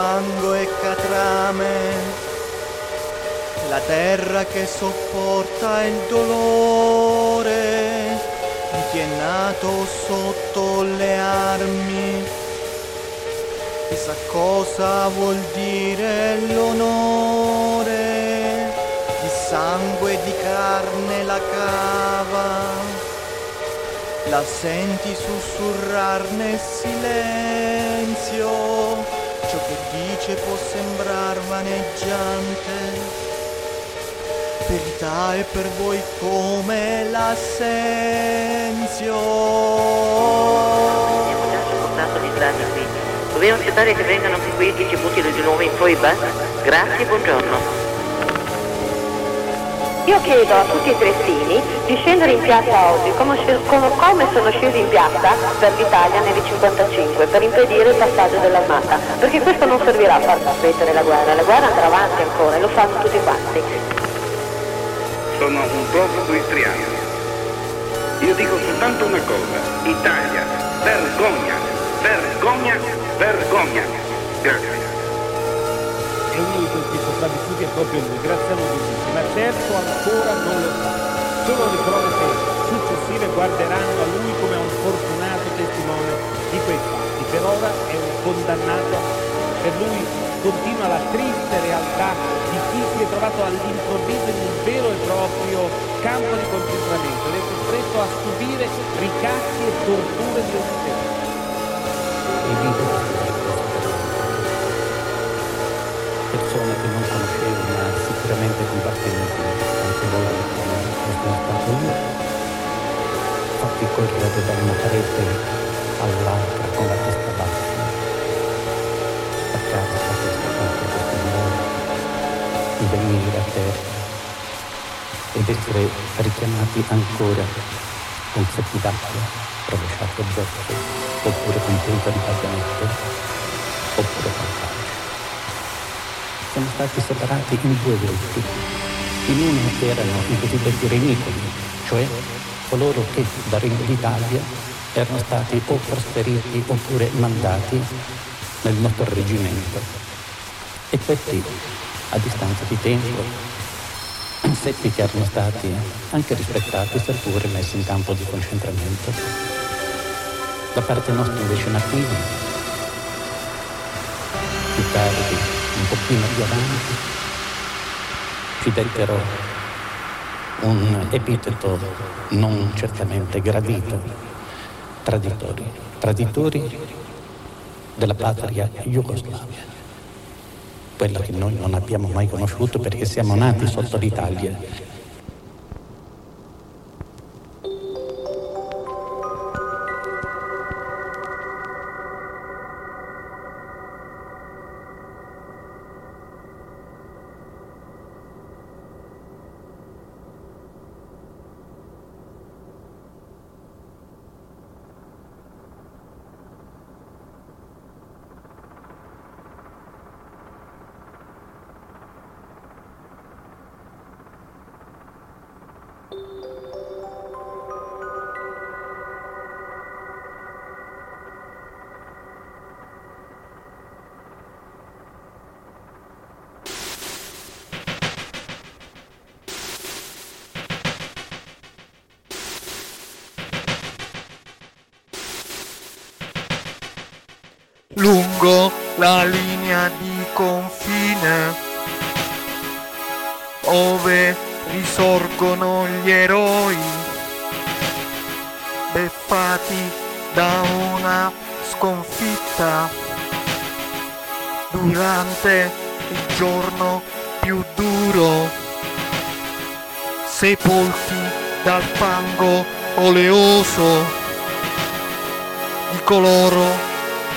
fango e catrame, la terra che sopporta il dolore di chi è nato sotto le armi. Chissà cosa vuol dire l'onore di sangue e di carne la cava. La senti sussurrar nel silenzio che dice può sembrar vaneggiante, verità è per voi come l'assenzio. Abbiamo già sopportato gli strati qui. Dobbiamo accettare che vengano qui e buttino di nuovo in foiba? Grazie, buongiorno. Io chiedo a tutti i trestini di scendere in piazza oggi come, come, sono scesi in piazza per l'Italia nel 55 per impedire il passaggio dell'armata, perché questo non servirà a far smettere la guerra, la guerra andrà avanti ancora e lo fanno tutti quanti. Sono un profugo istriano. Io dico soltanto una cosa, Italia, vergogna, vergogna, vergogna. Grazie e uno di questi sopravvissuti è proprio lui, Graziano Giudici, ma certo ancora non lo sa. Solo le cronache successive guarderanno a lui come a un fortunato testimone di quei fatti. Per ora è un condannato a. Per lui continua la triste realtà di chi si è trovato all'improvviso in un vero e proprio campo di concentramento ed è costretto a subire ricatti e torture di ogni tempo ma sicuramente combattenti anche loro come sono stato io. Fatti correre da una parete all'altra con la testa bassa. Attaccata a questa parte questo muro venire a terra ed essere richiamati ancora con secchi d'acqua rovesciato addosso oppure con punta di baionetto oppure con sono stati separati in due gruppi. In uno erano i cosiddetti renicoli, cioè coloro che da Regno d'Italia erano stati o trasferiti oppure mandati nel nostro reggimento. E questi, a distanza di tempo, seppi che erano stati anche rispettati, seppure messi in campo di concentramento. Da parte nostra invece nativi, più tardi un pochino più avanti, ci dettero un epiteto non certamente gradito, traditori, traditori della patria Jugoslavia, quella che noi non abbiamo mai conosciuto perché siamo nati sotto l'Italia lungo la linea di confine ove risorgono gli eroi beffati da una sconfitta. Durante il giorno più duro sepolti dal fango oleoso di coloro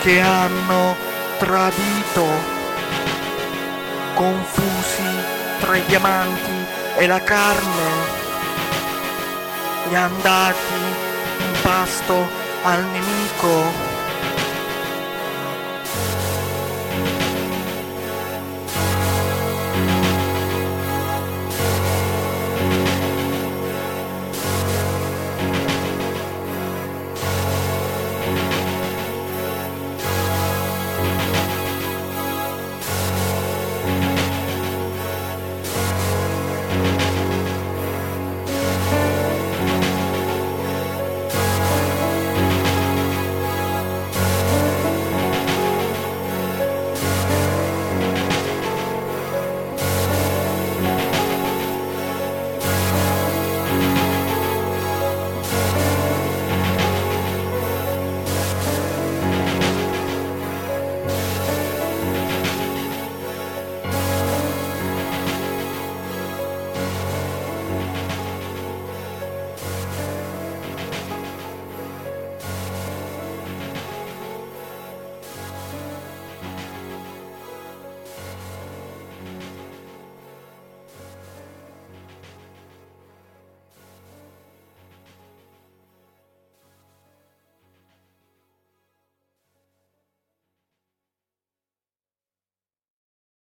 che hanno tradito, confusi tra i diamanti e la carne, gli andati in pasto al nemico.